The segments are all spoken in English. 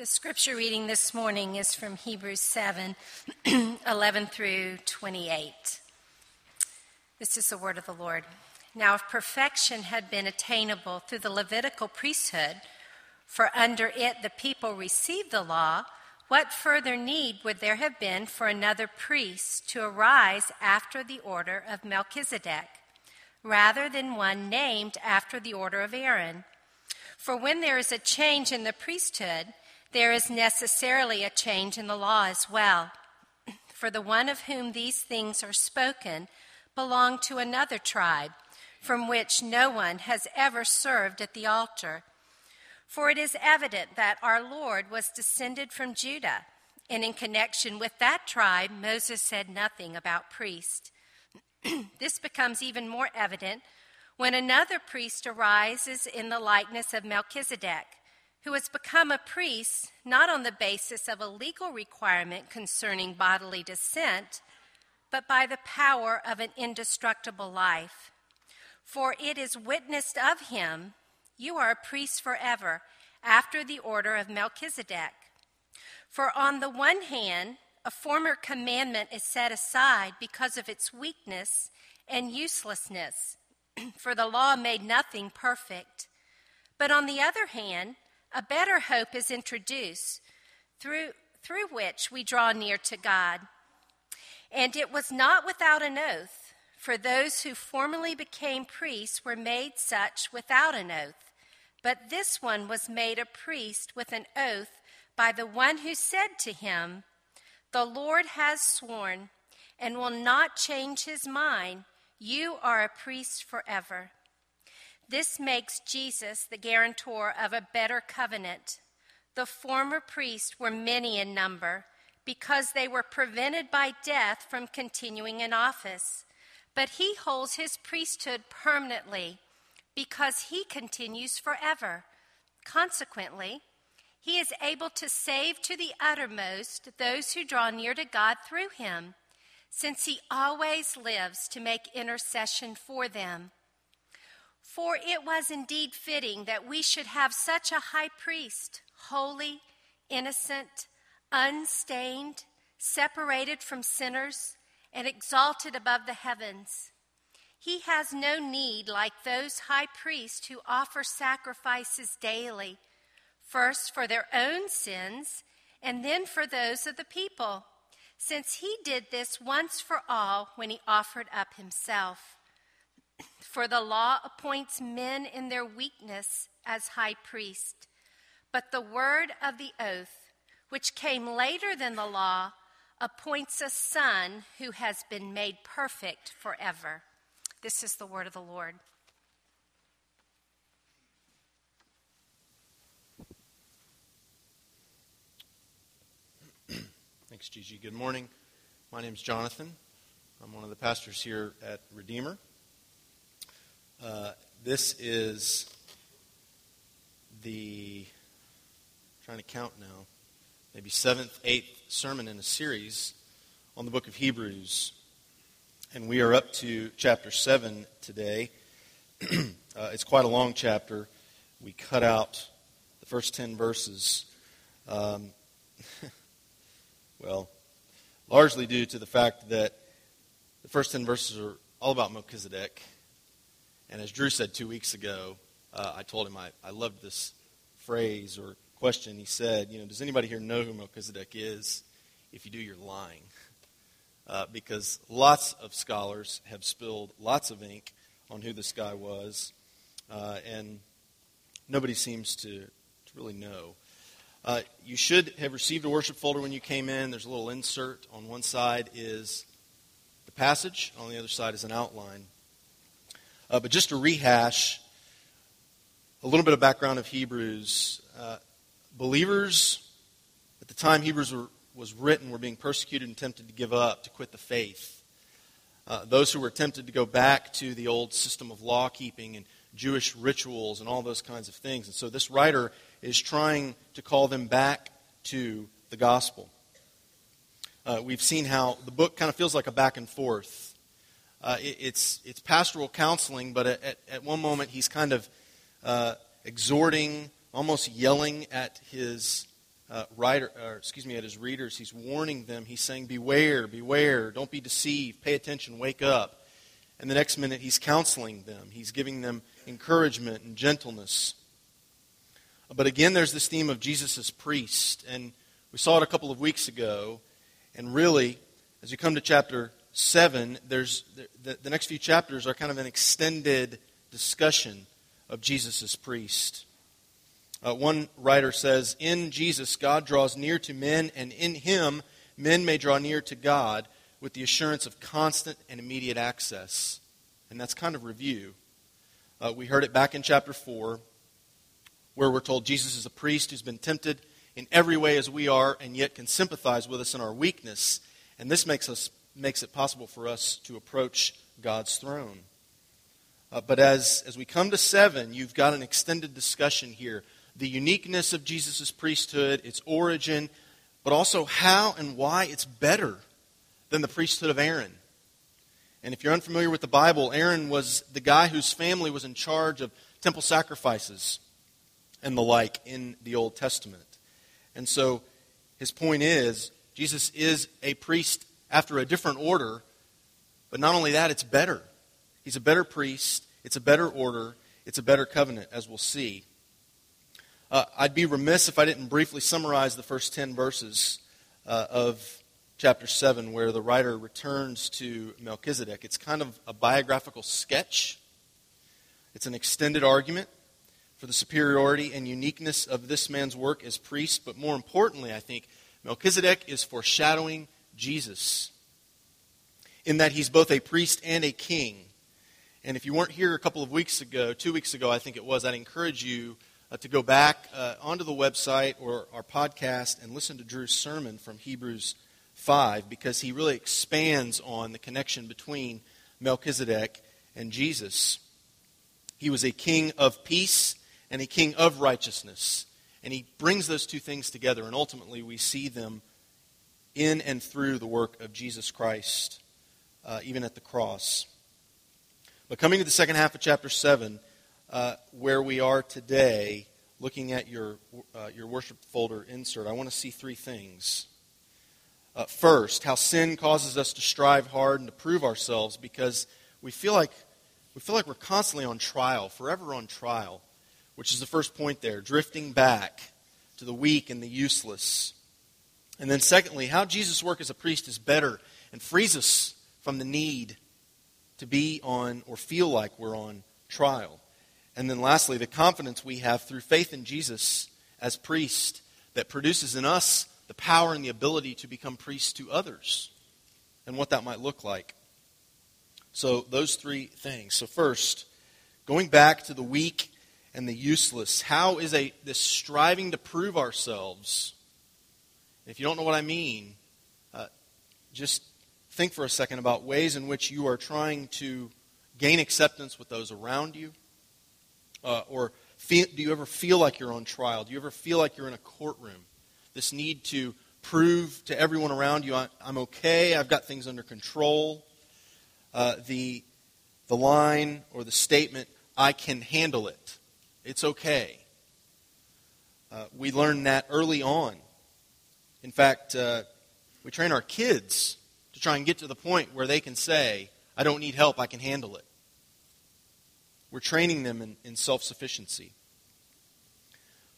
The scripture reading this morning is from Hebrews 7 11 through 28. This is the word of the Lord. Now, if perfection had been attainable through the Levitical priesthood, for under it the people received the law, what further need would there have been for another priest to arise after the order of Melchizedek, rather than one named after the order of Aaron? For when there is a change in the priesthood, there is necessarily a change in the law as well. For the one of whom these things are spoken belonged to another tribe, from which no one has ever served at the altar. For it is evident that our Lord was descended from Judah, and in connection with that tribe, Moses said nothing about priest. this becomes even more evident when another priest arises in the likeness of Melchizedek who has become a priest not on the basis of a legal requirement concerning bodily descent, but by the power of an indestructible life. For it is witnessed of him, you are a priest forever, after the order of Melchizedek. For on the one hand, a former commandment is set aside because of its weakness and uselessness, for the law made nothing perfect. But on the other hand, a better hope is introduced through, through which we draw near to God. And it was not without an oath, for those who formerly became priests were made such without an oath. But this one was made a priest with an oath by the one who said to him, The Lord has sworn and will not change his mind. You are a priest forever. This makes Jesus the guarantor of a better covenant. The former priests were many in number because they were prevented by death from continuing in office. But he holds his priesthood permanently because he continues forever. Consequently, he is able to save to the uttermost those who draw near to God through him, since he always lives to make intercession for them. For it was indeed fitting that we should have such a high priest, holy, innocent, unstained, separated from sinners, and exalted above the heavens. He has no need, like those high priests who offer sacrifices daily, first for their own sins and then for those of the people, since he did this once for all when he offered up himself. For the law appoints men in their weakness as high priest. But the word of the oath, which came later than the law, appoints a son who has been made perfect forever. This is the word of the Lord. Thanks, Gigi. Good morning. My name is Jonathan. I'm one of the pastors here at Redeemer. Uh, this is the, I'm trying to count now, maybe seventh, eighth sermon in a series on the book of Hebrews. And we are up to chapter 7 today. uh, it's quite a long chapter. We cut out the first 10 verses. Um, well, largely due to the fact that the first 10 verses are all about Melchizedek and as Drew said two weeks ago, uh, I told him I, I loved this phrase or question. He said, You know, does anybody here know who Melchizedek is? If you do, you're lying. Uh, because lots of scholars have spilled lots of ink on who this guy was, uh, and nobody seems to, to really know. Uh, you should have received a worship folder when you came in. There's a little insert. On one side is the passage, on the other side is an outline. Uh, but just to rehash a little bit of background of Hebrews, uh, believers at the time Hebrews were, was written were being persecuted and tempted to give up, to quit the faith. Uh, those who were tempted to go back to the old system of law keeping and Jewish rituals and all those kinds of things. And so this writer is trying to call them back to the gospel. Uh, we've seen how the book kind of feels like a back and forth. Uh, it, it's, it's pastoral counseling, but at, at one moment he's kind of uh, exhorting, almost yelling at his uh, writer, or excuse me, at his readers, he's warning them. He's saying, "Beware, beware! Don't be deceived. Pay attention. Wake up." And the next minute, he's counseling them. He's giving them encouragement and gentleness. But again, there's this theme of Jesus as priest, and we saw it a couple of weeks ago. And really, as you come to chapter seven, there's the, the next few chapters are kind of an extended discussion of Jesus as priest. Uh, one writer says, In Jesus, God draws near to men, and in him, men may draw near to God with the assurance of constant and immediate access. And that's kind of review. Uh, we heard it back in chapter 4, where we're told Jesus is a priest who's been tempted in every way as we are, and yet can sympathize with us in our weakness. And this makes, us, makes it possible for us to approach God's throne. Uh, but as, as we come to 7, you've got an extended discussion here the uniqueness of Jesus' priesthood, its origin, but also how and why it's better than the priesthood of Aaron. And if you're unfamiliar with the Bible, Aaron was the guy whose family was in charge of temple sacrifices and the like in the Old Testament. And so his point is Jesus is a priest after a different order, but not only that, it's better. He's a better priest, it's a better order, it's a better covenant, as we'll see. Uh, I'd be remiss if I didn't briefly summarize the first 10 verses uh, of chapter 7, where the writer returns to Melchizedek. It's kind of a biographical sketch, it's an extended argument for the superiority and uniqueness of this man's work as priest, but more importantly, I think, Melchizedek is foreshadowing Jesus in that he's both a priest and a king. And if you weren't here a couple of weeks ago, two weeks ago, I think it was, I'd encourage you uh, to go back uh, onto the website or our podcast and listen to Drew's sermon from Hebrews 5 because he really expands on the connection between Melchizedek and Jesus. He was a king of peace and a king of righteousness. And he brings those two things together, and ultimately we see them in and through the work of Jesus Christ, uh, even at the cross. But coming to the second half of chapter 7, uh, where we are today, looking at your, uh, your worship folder insert, I want to see three things. Uh, first, how sin causes us to strive hard and to prove ourselves because we feel like we feel like we're constantly on trial, forever on trial, which is the first point there, drifting back to the weak and the useless. And then secondly, how Jesus' work as a priest is better and frees us from the need to be on or feel like we're on trial. And then lastly, the confidence we have through faith in Jesus as priest that produces in us the power and the ability to become priests to others and what that might look like. So, those three things. So, first, going back to the weak and the useless, how is a, this striving to prove ourselves? If you don't know what I mean, uh, just think for a second about ways in which you are trying to gain acceptance with those around you uh, or feel, do you ever feel like you're on trial? Do you ever feel like you're in a courtroom? This need to prove to everyone around you, I'm okay, I've got things under control. Uh, the, the line or the statement, I can handle it. It's okay. Uh, we learn that early on. In fact, uh, we train our kids to try and get to the point where they can say, I don't need help, I can handle it. We're training them in, in self sufficiency.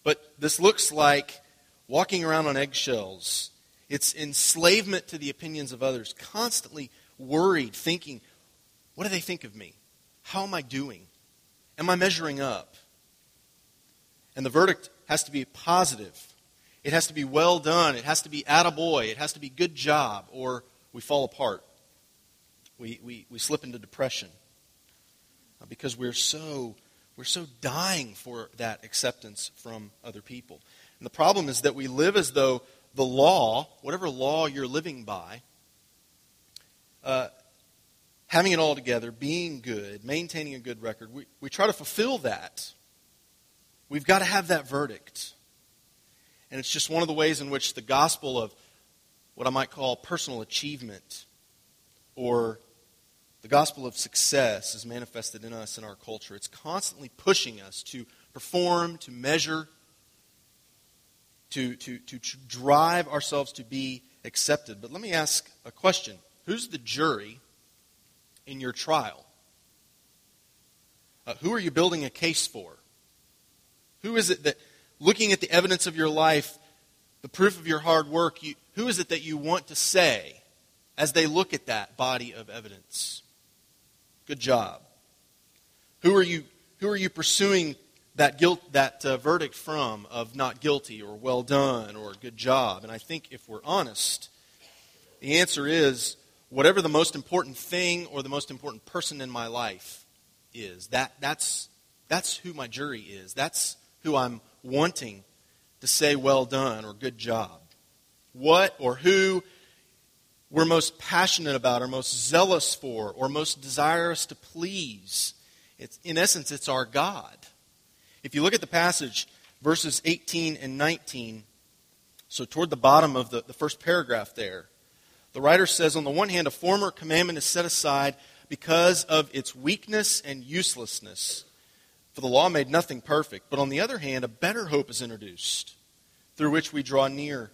But this looks like walking around on eggshells. It's enslavement to the opinions of others, constantly worried, thinking, what do they think of me? How am I doing? Am I measuring up? And the verdict has to be positive. It has to be well done. It has to be attaboy. It has to be good job, or we fall apart. We, we, we slip into depression. Uh, because we're so we're so dying for that acceptance from other people. And the problem is that we live as though the law, whatever law you're living by, uh, having it all together, being good, maintaining a good record, we, we try to fulfill that. We've got to have that verdict. And it's just one of the ways in which the gospel of what I might call personal achievement or the gospel of success is manifested in us in our culture. It's constantly pushing us to perform, to measure, to, to, to drive ourselves to be accepted. But let me ask a question Who's the jury in your trial? Uh, who are you building a case for? Who is it that, looking at the evidence of your life, the proof of your hard work, you, who is it that you want to say as they look at that body of evidence? Good job. Who are you, who are you pursuing that guilt, that uh, verdict from of not guilty or well done or good job? And I think if we're honest, the answer is whatever the most important thing or the most important person in my life is. That, that's, that's who my jury is. That's who I'm wanting to say well done or good job. What or who we're most passionate about or most zealous for or most desirous to please. It's, in essence, it's our God. If you look at the passage, verses 18 and 19, so toward the bottom of the, the first paragraph there, the writer says, on the one hand, a former commandment is set aside because of its weakness and uselessness. For the law made nothing perfect. But on the other hand, a better hope is introduced through which we draw near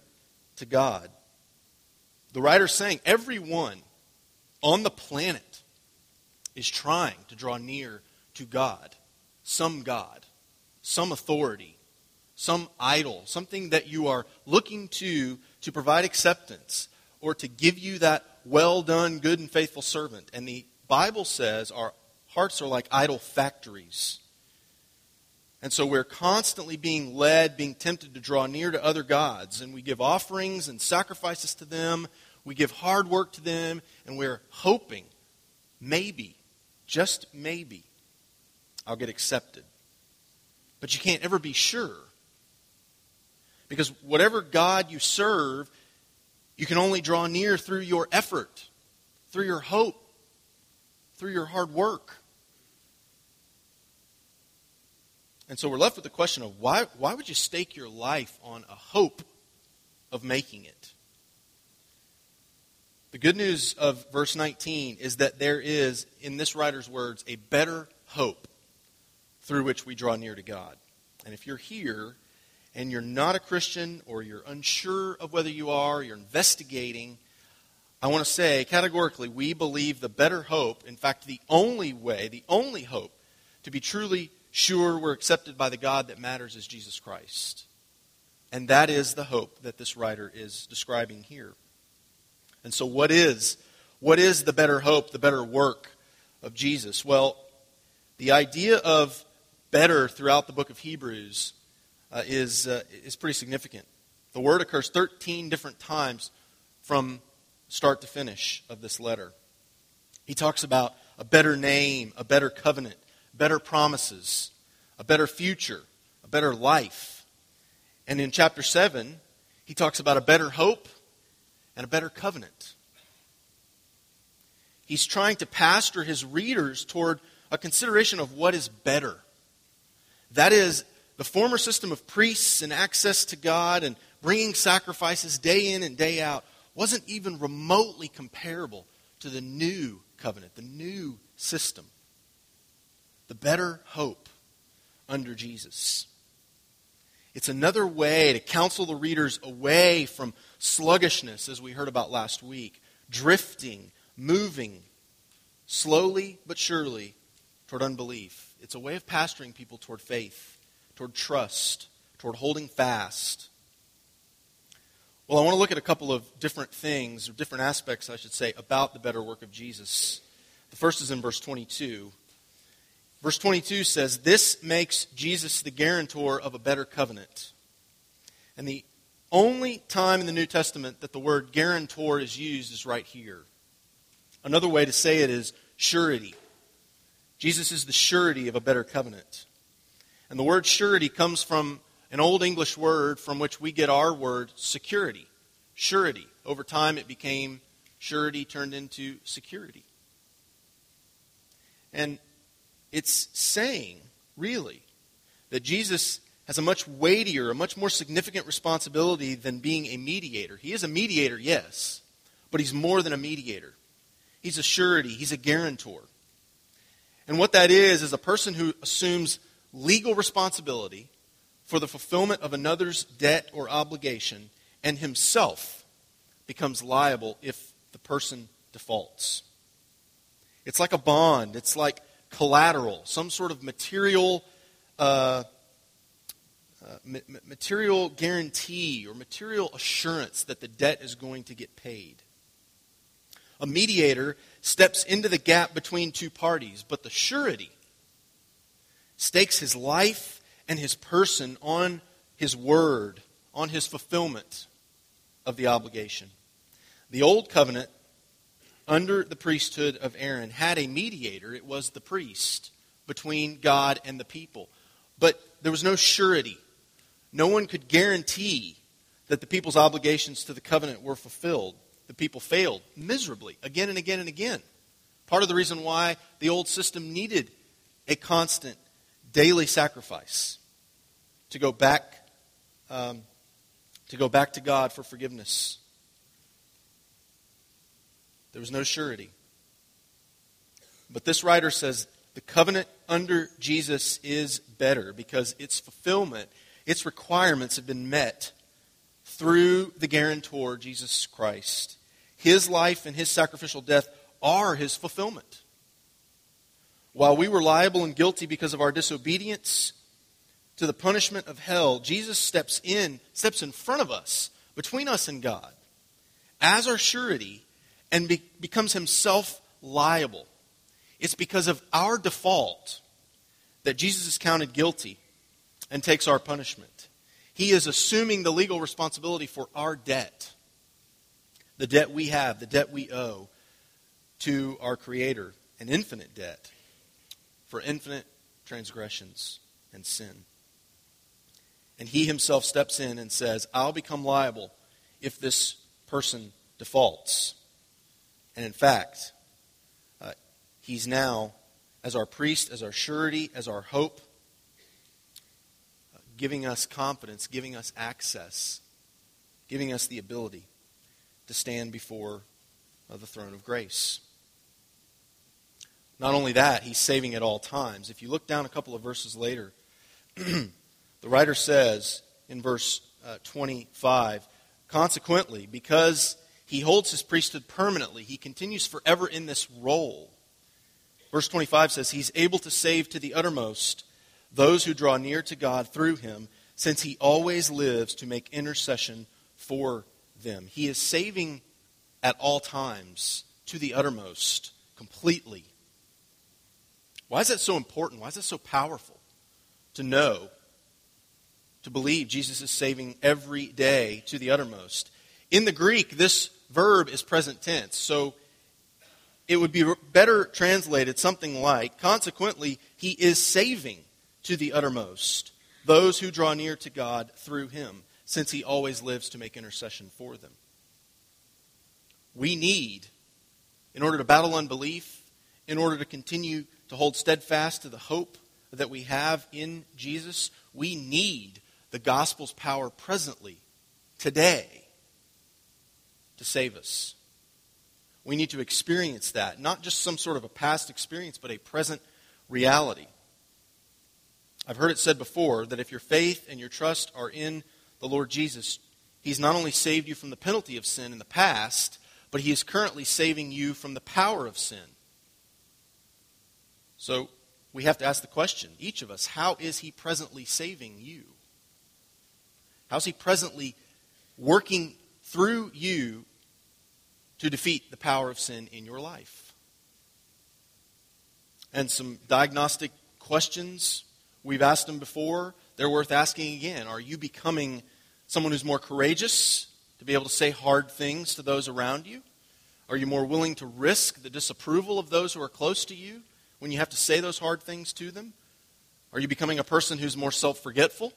to God. The writer's saying everyone on the planet is trying to draw near to God, some God, some authority, some idol, something that you are looking to to provide acceptance or to give you that well done, good and faithful servant. And the Bible says our hearts are like idol factories. And so we're constantly being led, being tempted to draw near to other gods. And we give offerings and sacrifices to them. We give hard work to them. And we're hoping, maybe, just maybe, I'll get accepted. But you can't ever be sure. Because whatever God you serve you can only draw near through your effort, through your hope, through your hard work. And so we're left with the question of why, why would you stake your life on a hope of making it? The good news of verse 19 is that there is, in this writer's words, a better hope through which we draw near to God. And if you're here and you're not a Christian or you're unsure of whether you are, you're investigating, I want to say categorically, we believe the better hope, in fact, the only way, the only hope to be truly sure we're accepted by the God that matters is Jesus Christ. And that is the hope that this writer is describing here. And so what is what is the better hope, the better work of Jesus? Well, the idea of better throughout the book of Hebrews uh, is, uh, is pretty significant. The word occurs 13 different times from start to finish of this letter. He talks about a better name, a better covenant, better promises, a better future, a better life. And in chapter 7, he talks about a better hope and a better covenant. He's trying to pastor his readers toward a consideration of what is better. That is, the former system of priests and access to God and bringing sacrifices day in and day out wasn't even remotely comparable to the new covenant, the new system, the better hope under Jesus. It's another way to counsel the readers away from sluggishness, as we heard about last week, drifting, moving, slowly but surely toward unbelief. It's a way of pastoring people toward faith toward trust, toward holding fast. Well, I want to look at a couple of different things, or different aspects, I should say, about the better work of Jesus. The first is in verse 22. Verse 22 says, This makes Jesus the guarantor of a better covenant. And the only time in the New Testament that the word guarantor is used is right here. Another way to say it is surety. Jesus is the surety of a better covenant. And the word surety comes from an old English word from which we get our word security. Surety. Over time, it became surety turned into security. And it's saying, really, that Jesus has a much weightier, a much more significant responsibility than being a mediator. He is a mediator, yes, but he's more than a mediator. He's a surety, he's a guarantor. And what that is, is a person who assumes legal responsibility for the fulfillment of another's debt or obligation and himself becomes liable if the person defaults. It's like a bond, it's like collateral, some sort of material. Uh, uh, material guarantee or material assurance that the debt is going to get paid. A mediator steps into the gap between two parties, but the surety stakes his life and his person on his word, on his fulfillment of the obligation. The old covenant, under the priesthood of Aaron, had a mediator. It was the priest between God and the people. But there was no surety. No one could guarantee that the people's obligations to the covenant were fulfilled. The people failed miserably again and again and again. Part of the reason why the old system needed a constant daily sacrifice to go back um, to go back to God for forgiveness. There was no surety. But this writer says the covenant under Jesus is better because its fulfillment, its requirements have been met through the guarantor, Jesus Christ. His life and his sacrificial death are his fulfillment. While we were liable and guilty because of our disobedience to the punishment of hell, Jesus steps in, steps in front of us, between us and God, as our surety, and be, becomes himself liable. It's because of our default that Jesus is counted guilty and takes our punishment. He is assuming the legal responsibility for our debt, the debt we have, the debt we owe to our Creator, an infinite debt for infinite transgressions and sin. And he himself steps in and says, I'll become liable if this person defaults. And in fact, uh, he's now, as our priest, as our surety, as our hope, uh, giving us confidence, giving us access, giving us the ability to stand before uh, the throne of grace. Not only that, he's saving at all times. If you look down a couple of verses later, the writer says in verse uh, 25, consequently, because he holds his priesthood permanently, he continues forever in this role. Verse 25 says, He's able to save to the uttermost those who draw near to God through him, since he always lives to make intercession for them. He is saving at all times to the uttermost, completely. Why is that so important? Why is that so powerful to know, to believe Jesus is saving every day to the uttermost? In the Greek, this verb is present tense, so it would be better translated something like, consequently, he is saving to the uttermost those who draw near to God through him, since he always lives to make intercession for them. We need, in order to battle unbelief, in order to continue to hold steadfast to the hope that we have in Jesus, we need the gospel's power presently, today, to save us. We need to experience that, not just some sort of a past experience, but a present reality. I've heard it said before that if your faith and your trust are in the Lord Jesus, He's not only saved you from the penalty of sin in the past, but He is currently saving you from the power of sin. So we have to ask the question, each of us, how is he presently saving you? How's he presently working through you to defeat the power of sin in your life? And some diagnostic questions we've asked them before. They're worth asking again. Are you becoming someone who's more courageous to be able to say hard things to those around you? Are you more willing to risk the disapproval of those who are close to you? when you have to say those hard things to them? Are you becoming a person who's more self forgetful?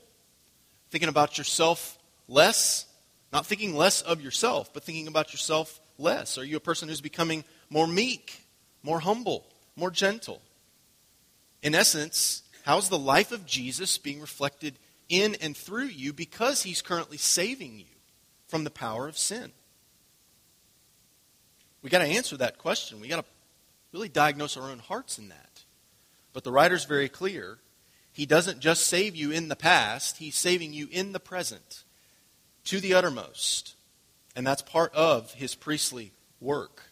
Thinking about yourself less? Not thinking less of yourself, but thinking about yourself less. Are you a person who's becoming more meek, more humble, more gentle? In essence, how's the life of Jesus being reflected in and through you because he's currently saving you from the power of sin? We got to answer that question. We got to really diagnose our own hearts in that. But the writer's very clear. He doesn't just save you in the past, He's saving you in the present to the uttermost. And that's part of His priestly work.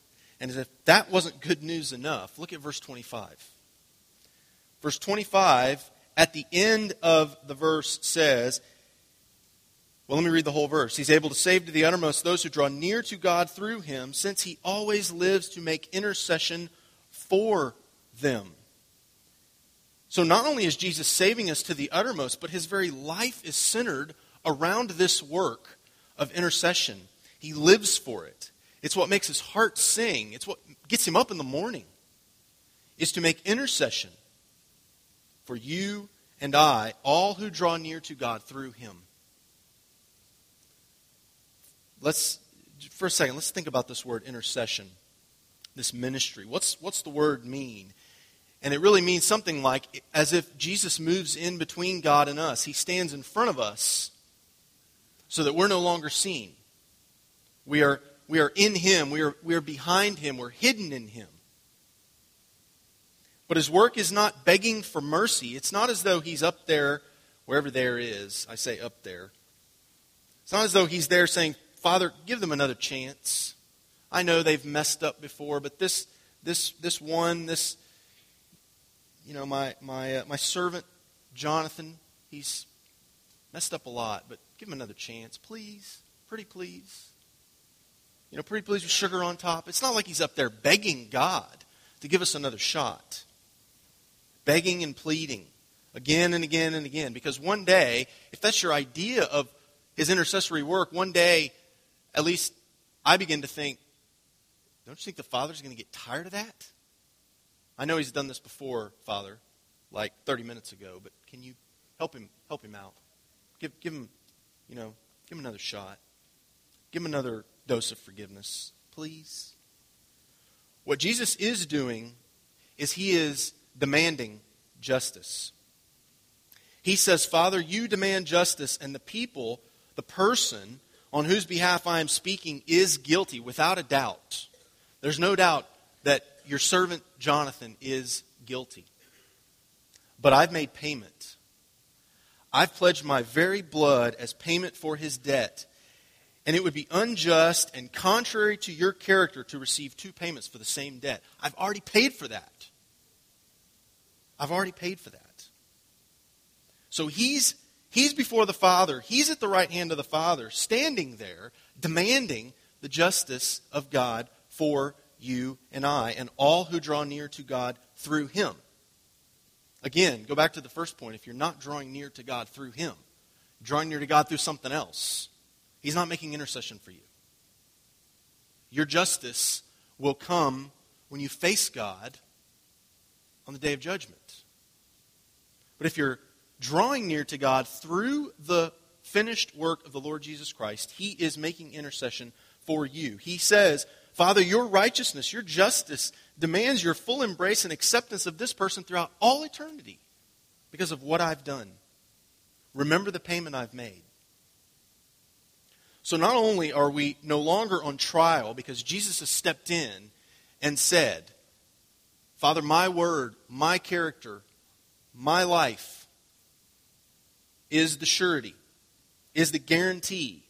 And as if that wasn't good news enough, look at verse 25. Verse 25, at the end of the verse, says, well, let me read the whole verse. He's able to save to the uttermost those who draw near to God through him, since he always lives to make intercession for them. So not only is Jesus saving us to the uttermost, but his very life is centered around this work of intercession. He lives for it. It's what makes his heart sing. It's what gets him up in the morning. Is to make intercession for you and I, all who draw near to God through him let's for a second let's think about this word intercession this ministry what's what's the word mean and it really means something like as if jesus moves in between god and us he stands in front of us so that we're no longer seen. We are we are in him. We are we are behind him. We're hidden in him. But his work is not begging for mercy. It's not as though he's up there wherever there is i say up there. It's not as though he's there saying Father, give them another chance. I know they've messed up before, but this this this one, this you know, my my uh, my servant Jonathan, he's messed up a lot, but give him another chance, please. Pretty please. You know, pretty please with sugar on top. It's not like he's up there begging God to give us another shot. Begging and pleading again and again and again. Because one day, if that's your idea of his intercessory work, one day at least I begin to think, don't you think the Father's going to get tired of that? I know he's done this before, Father, like 30 minutes ago, but can you help him help him out? Give give him, you know, give him another shot. Give him another dose of forgiveness, please. What Jesus is doing is he is demanding justice. He says, Father, you demand justice, and the people, the person, on whose behalf I am speaking is guilty without a doubt. There's no doubt that your servant Jonathan is guilty. But I've made payment. I've pledged my very blood as payment for his debt. And it would be unjust and contrary to your character to receive two payments for the same debt. I've already paid for that. I've already paid for that. So he's He's before the Father. He's at the right hand of the Father, standing there, demanding the justice of God for you and I, and all who draw near to God through Him. Again, go back to the first point. If you're not drawing near to God through Him, drawing near to God through something else, He's not making intercession for you. Your justice will come when you face God on the day of judgment. But if you're drawing near to God through the finished work of the Lord Jesus Christ, He is making intercession for you. He says, Father, your righteousness, your justice demands your full embrace and acceptance of this person throughout all eternity because of what I've done. Remember the payment I've made. So not only are we no longer on trial because Jesus has stepped in and said, Father, my word, my character, my life is the surety, is the guarantee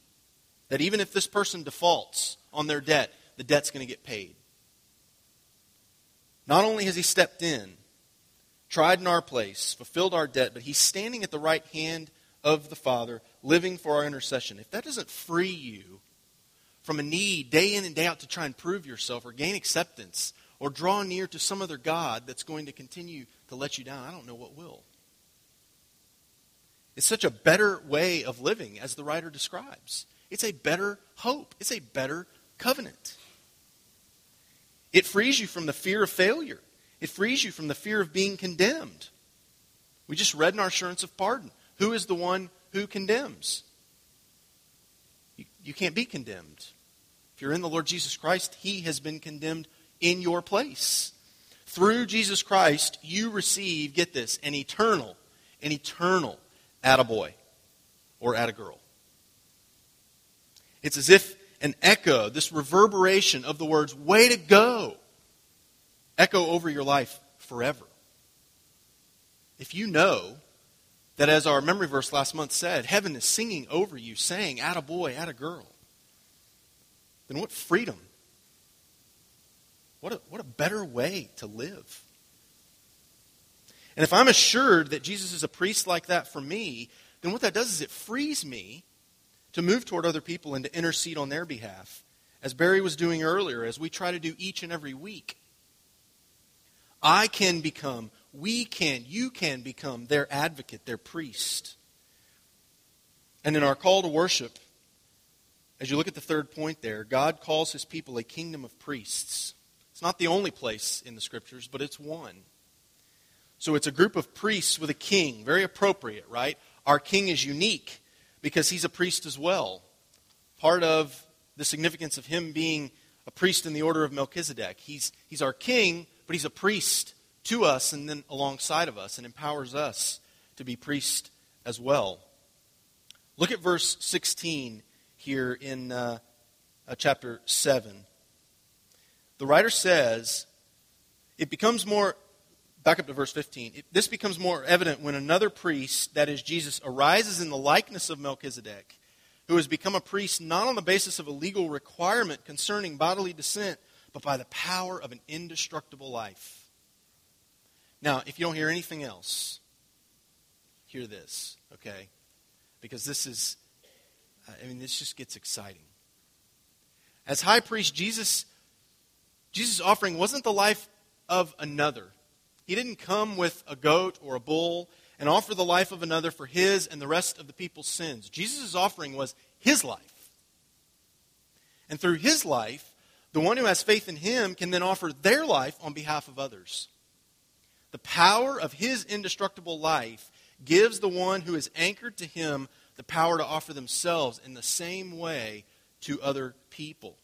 that even if this person defaults on their debt, the debt's going to get paid. Not only has he stepped in, tried in our place, fulfilled our debt, but he's standing at the right hand of the Father, living for our intercession. If that doesn't free you from a need day in and day out to try and prove yourself or gain acceptance or draw near to some other God that's going to continue to let you down, I don't know what will. It's such a better way of living, as the writer describes. It's a better hope, it's a better covenant. It frees you from the fear of failure, it frees you from the fear of being condemned. We just read in our assurance of pardon who is the one who condemns? You, you can't be condemned. If you're in the Lord Jesus Christ, He has been condemned in your place. Through Jesus Christ, you receive, get this, an eternal, an eternal attaboy or attagirl. It's as if an echo, this reverberation of the words, way to go, echo over your life forever. If you know that, as our memory verse last month said, heaven is singing over you, saying, Add a boy, add a girl. Then what freedom? What a, what a better way to live. And if I'm assured that Jesus is a priest like that for me, then what that does is it frees me to move toward other people and to intercede on their behalf, as Barry was doing earlier, as we try to do each and every week. I can become, we can, you can become their advocate, their priest. And in our call to worship, as you look at the third point there, God calls his people a kingdom of priests. It's not the only place in the scriptures, but it's one. So it's a group of priests with a king. Very appropriate, right? Our king is unique because he's a priest as well. Part of the significance of him being a priest in the order of Melchizedek. He's, he's our king, but he's a priest to us and then alongside of us and empowers us to be priest as well. Look at verse 16 here in uh, uh, chapter 7. The writer says, It becomes more, back up to verse 15. It, this becomes more evident when another priest, that is Jesus, arises in the likeness of Melchizedek, who has become a priest not on the basis of a legal requirement concerning bodily descent but by the power of an indestructible life. Now, if you don't hear anything else, hear this, okay? Because this is, I mean, this just gets exciting. As high priest, Jesus, Jesus' offering wasn't the life of another. He didn't come with a goat or a bull and offer the life of another for his and the rest of the people's sins. Jesus' offering was his life. And through his life, the one who has faith in him can then offer their life on behalf of others. The power of his indestructible life gives the one who is anchored to him the power to offer themselves in the same way to other people.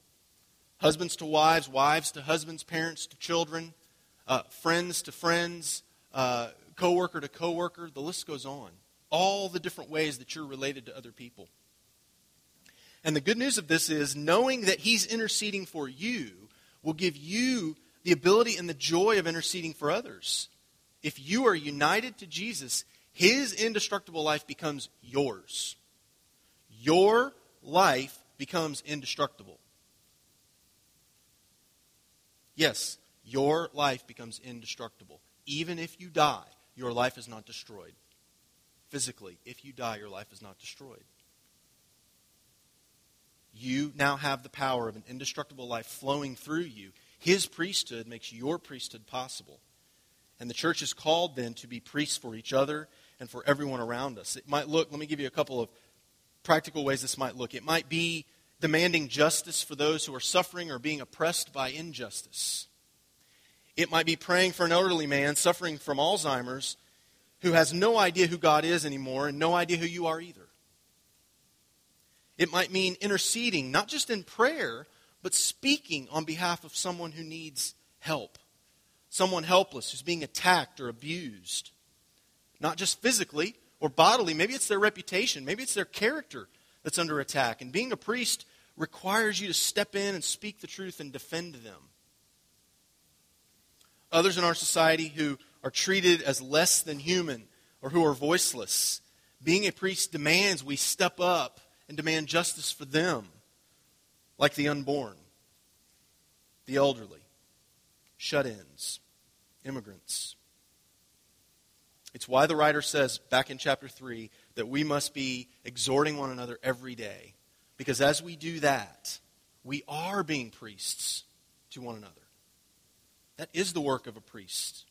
Husbands to wives, wives to husbands, parents to children, uh, friends to friends, uh, coworker to coworker. The list goes on. All the different ways that you're related to other people. And the good news of this is knowing that He's interceding for you will give you the ability and the joy of interceding for others. If you are united to Jesus, His indestructible life becomes yours. Your life becomes indestructible. Yes, your life becomes indestructible. Even if you die, your life is not destroyed. Physically, if you die, your life is not destroyed you now have the power of an indestructible life flowing through you. His priesthood makes your priesthood possible. And the church is called then to be priests for each other and for everyone around us. It might look, let me give you a couple of practical ways this might look. It might be demanding justice for those who are suffering or being oppressed by injustice. It might be praying for an elderly man suffering from Alzheimer's who has no idea who God is anymore and no idea who you are either. It might mean interceding, not just in prayer, but speaking on behalf of someone who needs help, someone helpless who's being attacked or abused. Not just physically or bodily, maybe it's their reputation, maybe it's their character that's under attack. And being a priest requires you to step in and speak the truth and defend them. Others in our society who are treated as less than human or who are voiceless. Being a priest demands we step up and demand justice for them, like the unborn, the elderly, shut ins, immigrants. It's why the writer says back in chapter 3 that we must be exhorting one another every day. Because as we do that, we are being priests to one another. That is the work of a priest.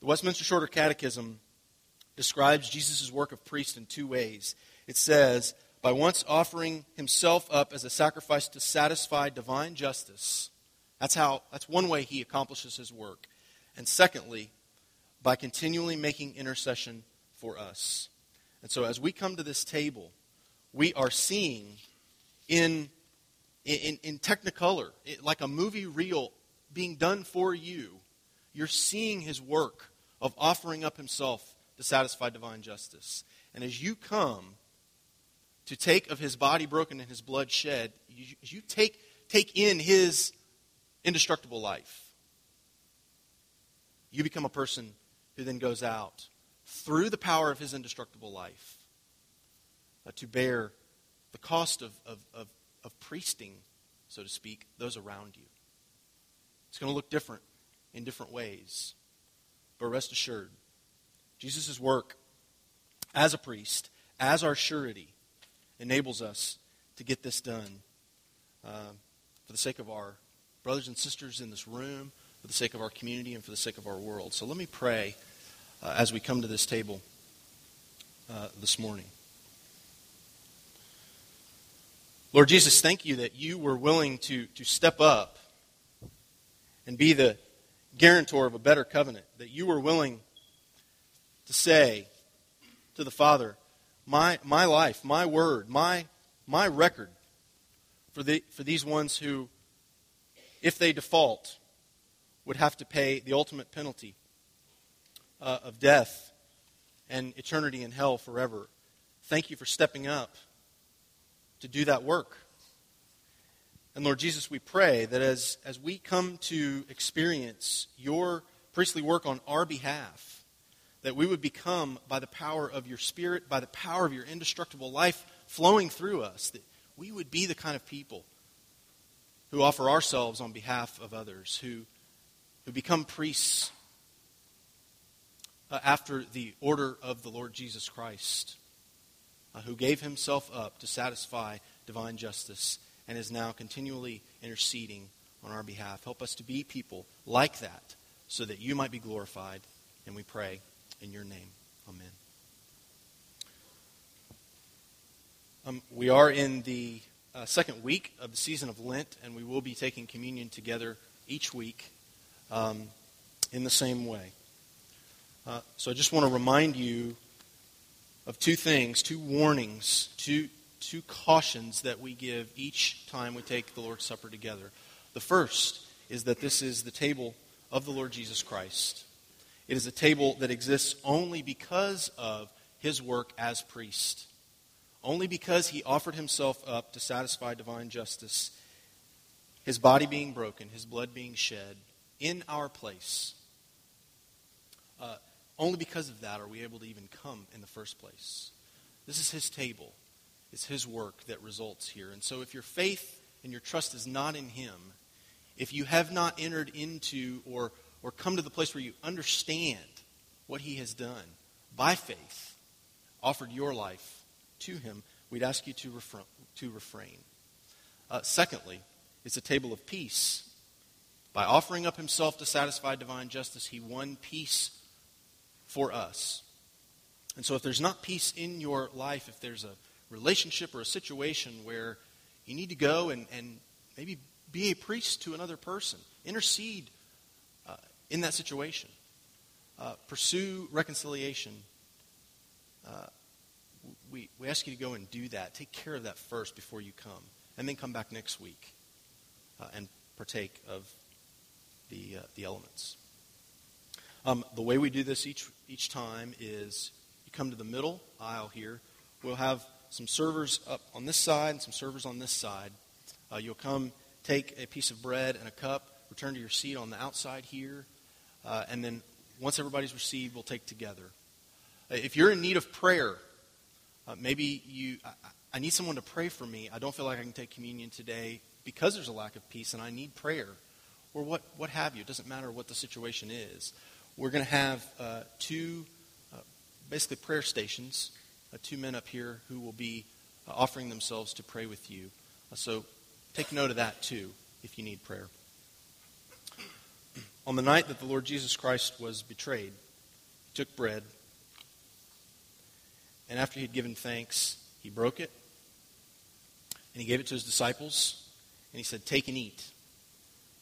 The Westminster Shorter Catechism describes Jesus' work of priest in two ways it says, by once offering himself up as a sacrifice to satisfy divine justice. That's how that's one way he accomplishes his work. And secondly, by continually making intercession for us. And so as we come to this table, we are seeing in in, in technicolor, like a movie reel being done for you, you're seeing his work of offering up himself to satisfy divine justice. And as you come, to take of his body broken and his blood shed, you, you take, take in his indestructible life. You become a person who then goes out through the power of his indestructible life, uh, to bear the cost of, of, of, of priesting, so to speak, those around you. It's going to look different in different ways. But rest assured, Jesus' work as a priest, as our surety, enables us to get this done uh, for the sake of our brothers and sisters in this room, for the sake of our community, and for the sake of our world. So let me pray uh, as we come to this table uh, this morning. Lord Jesus, thank you that you were willing to, to step up and be the guarantor of a better covenant, that you were willing to say to the Father, My, my life, my word, my, my record for, the, for these ones who, if they default, would have to pay the ultimate penalty uh, of death and eternity in hell forever. Thank you for stepping up to do that work. And Lord Jesus, we pray that as, as we come to experience your priestly work on our behalf, that we would become, by the power of your Spirit, by the power of your indestructible life flowing through us, that we would be the kind of people who offer ourselves on behalf of others, who, who become priests uh, after the order of the Lord Jesus Christ, uh, who gave himself up to satisfy divine justice and is now continually interceding on our behalf. Help us to be people like that so that you might be glorified. And we pray in your name. Amen. Um, we are in the uh, second week of the season of Lent, and we will be taking communion together each week um, in the same way. Uh, so I just want to remind you of two things, two warnings, two, two cautions that we give each time we take the Lord's Supper together. The first is that this is the table of the Lord Jesus Christ. It is a table that exists only because of his work as priest. Only because he offered himself up to satisfy divine justice, his body being broken, his blood being shed in our place. Uh, only because of that are we able to even come in the first place. This is his table. It's his work that results here. And so if your faith and your trust is not in him, if you have not entered into or or come to the place where you understand what he has done by faith, offered your life to him, we'd ask you to, refra- to refrain. Uh, secondly, it's a table of peace. By offering up himself to satisfy divine justice, he won peace for us. And so, if there's not peace in your life, if there's a relationship or a situation where you need to go and, and maybe be a priest to another person, intercede in that situation. Uh, pursue reconciliation. Uh, we, we ask you to go and do that. Take care of that first before you come. And then come back next week uh, and partake of the, uh, the elements. Um, the way we do this each, each time is you come to the middle aisle here. We'll have some servers up on this side and some servers on this side. Uh, you'll come take a piece of bread and a cup, return to your seat on the outside here. Uh, and then once everybody's received, we'll take together. Uh, if you're in need of prayer, uh, maybe you, I, I, need someone to pray for me. I don't feel like I can take communion today because there's a lack of peace and I need prayer. Or what, what have you. It doesn't matter what the situation is. We're going to have uh, two, uh, basically, prayer stations, uh, two men up here who will be offering themselves to pray with you. so take note of that too if you need prayer. On the night that the Lord Jesus Christ was betrayed, he took bread, and after he had given thanks, he broke it, and he gave it to his disciples, and he said, Take and eat.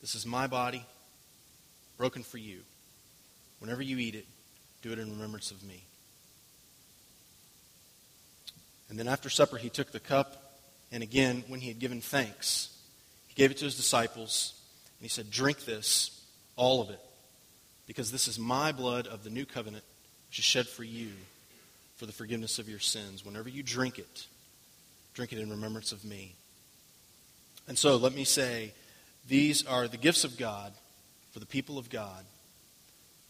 This is my body, broken for you. Whenever you eat it, do it in remembrance of me. And then after supper, he took the cup, and again, when he had given thanks, he gave it to his disciples, and he said, Drink this all of it, because this is my blood of the new covenant, which is shed for you for the forgiveness of your sins. Whenever you drink it, drink it in remembrance of me. And so let me say, these are the gifts of God for the people of God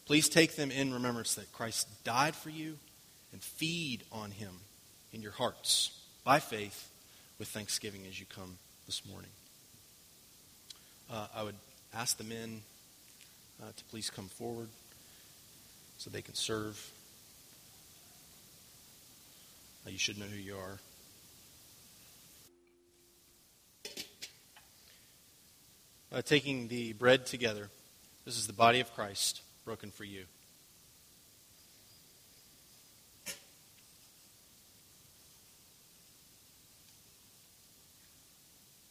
Please take them in remembrance that Christ died for you and feed on him in your hearts by faith with thanksgiving as you come this morning. Uh, I would ask the men uh, to please come forward so they can serve. Uh, you should know who you are. Uh, taking the bread together, this is the body of Christ broken for you.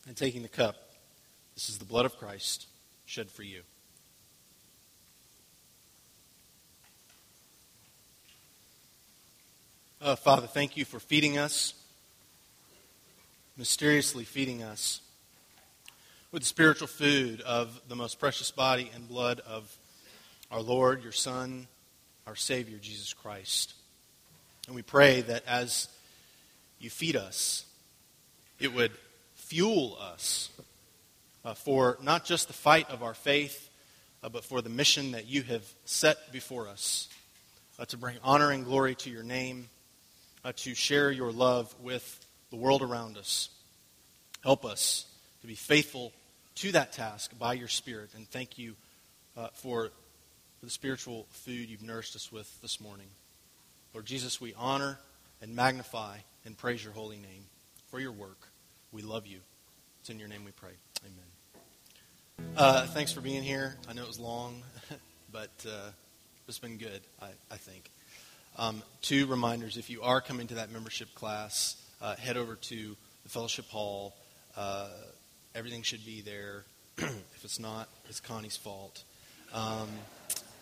And taking the cup, this is the blood of Christ shed for you. Uh, Father, thank you for feeding us, mysteriously feeding us with the spiritual food of the most precious body and blood of our Lord, your Son, our Savior, Jesus Christ. And we pray that as you feed us, it would fuel us uh, for not just the fight of our faith, uh, but for the mission that you have set before us uh, to bring honor and glory to your name, uh, to share your love with the world around us. Help us to be faithful to that task by your Spirit. And thank you uh, for for the spiritual food you've nourished us with this morning. Lord Jesus, we honor and magnify and praise your holy name for your work. We love you. It's in your name we pray. Amen. Uh, thanks for being here. I know it was long, but uh, it's been good, I, I think. Um, two reminders if you are coming to that membership class, uh, head over to the fellowship hall. Uh, everything should be there. if it's not, it's Connie's fault. Um,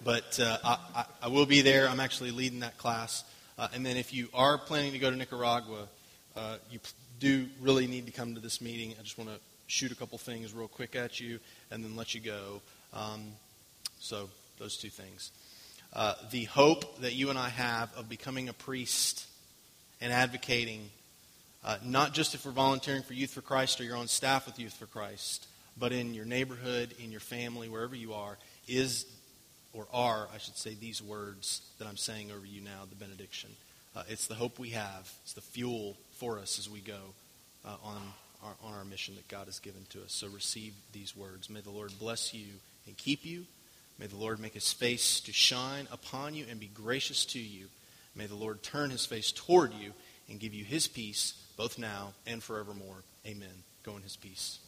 but uh, I, I, will be there. I'm actually leading that class. Uh, and then if you are planning to go to Nicaragua, uh, you do really need to come to this meeting. I just want to shoot a couple things real quick at you and then let you go. Um, so, those two things. Uh, the hope that you and I have of becoming a priest and advocating, uh, not just if we're volunteering for Youth for Christ or you're on staff with Youth for Christ, but in your neighborhood, in your family, wherever you are, is or are, I should say, these words that I'm saying over you now, the benediction. Uh, it's the hope we have. It's the fuel for us as we go uh, on, our, on our mission that God has given to us. So receive these words. May the Lord bless you and keep you. May the Lord make his face to shine upon you and be gracious to you. May the Lord turn his face toward you and give you his peace, both now and forevermore. Amen. Go in his peace.